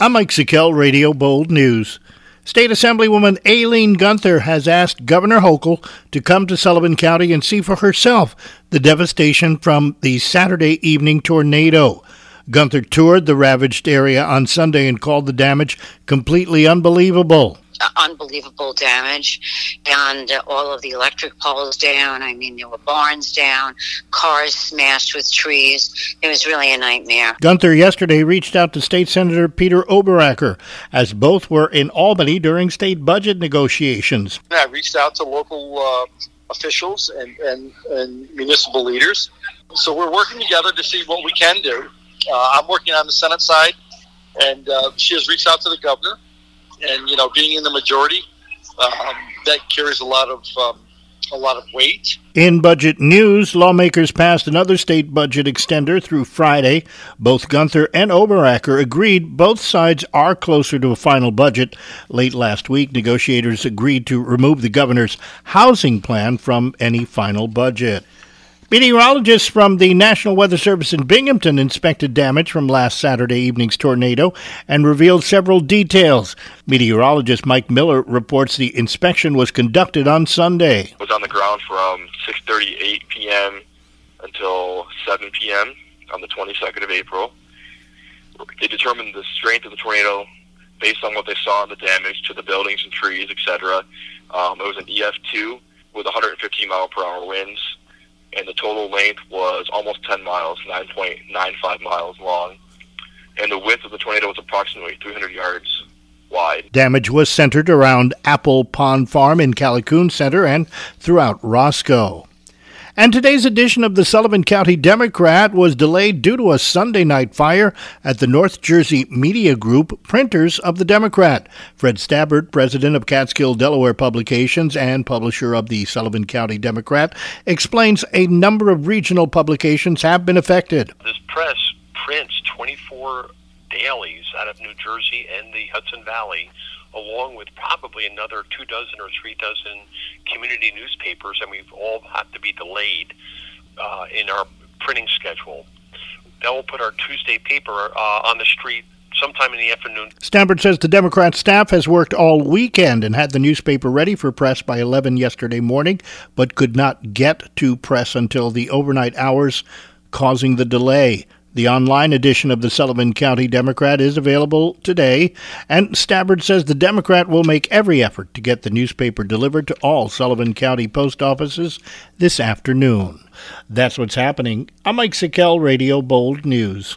I'm Mike Sikel, Radio Bold News. State Assemblywoman Aileen Gunther has asked Governor Hochul to come to Sullivan County and see for herself the devastation from the Saturday evening tornado. Gunther toured the ravaged area on Sunday and called the damage completely unbelievable unbelievable damage and uh, all of the electric poles down. I mean, there were barns down, cars smashed with trees. It was really a nightmare. Gunther yesterday reached out to State Senator Peter Oberacker as both were in Albany during state budget negotiations. I reached out to local uh, officials and, and, and municipal leaders. So we're working together to see what we can do. Uh, I'm working on the Senate side, and uh, she has reached out to the governor and you know, being in the majority, um, that carries a lot of um, a lot of weight. In budget news, lawmakers passed another state budget extender through Friday. Both Gunther and Oberacker agreed both sides are closer to a final budget. Late last week, negotiators agreed to remove the governor's housing plan from any final budget. Meteorologists from the National Weather Service in Binghamton inspected damage from last Saturday evening's tornado and revealed several details. Meteorologist Mike Miller reports the inspection was conducted on Sunday. I was on the ground from 6:38 p.m. until 7 p.m. on the 22nd of April. They determined the strength of the tornado based on what they saw in the damage to the buildings and trees, etc. Um, it was an EF2 with 115 mile per hour winds and the total length was almost 10 miles, 9.95 miles long, and the width of the tornado was approximately 300 yards wide. Damage was centered around Apple Pond Farm in Callicoon Center and throughout Roscoe. And today's edition of the Sullivan County Democrat was delayed due to a Sunday night fire at the North Jersey Media Group, printers of the Democrat. Fred Stabbert, president of Catskill Delaware Publications and publisher of the Sullivan County Democrat, explains a number of regional publications have been affected. This press prints 24 dailies out of New Jersey and the Hudson Valley along with probably another two dozen or three dozen community newspapers, and we've all had to be delayed uh, in our printing schedule. That will put our Tuesday paper uh, on the street sometime in the afternoon. Stabbert says the Democrat staff has worked all weekend and had the newspaper ready for press by 11 yesterday morning, but could not get to press until the overnight hours, causing the delay. The online edition of the Sullivan County Democrat is available today, and Stabbert says the Democrat will make every effort to get the newspaper delivered to all Sullivan County post offices this afternoon. That's what's happening. I'm Mike Sikel, Radio Bold News.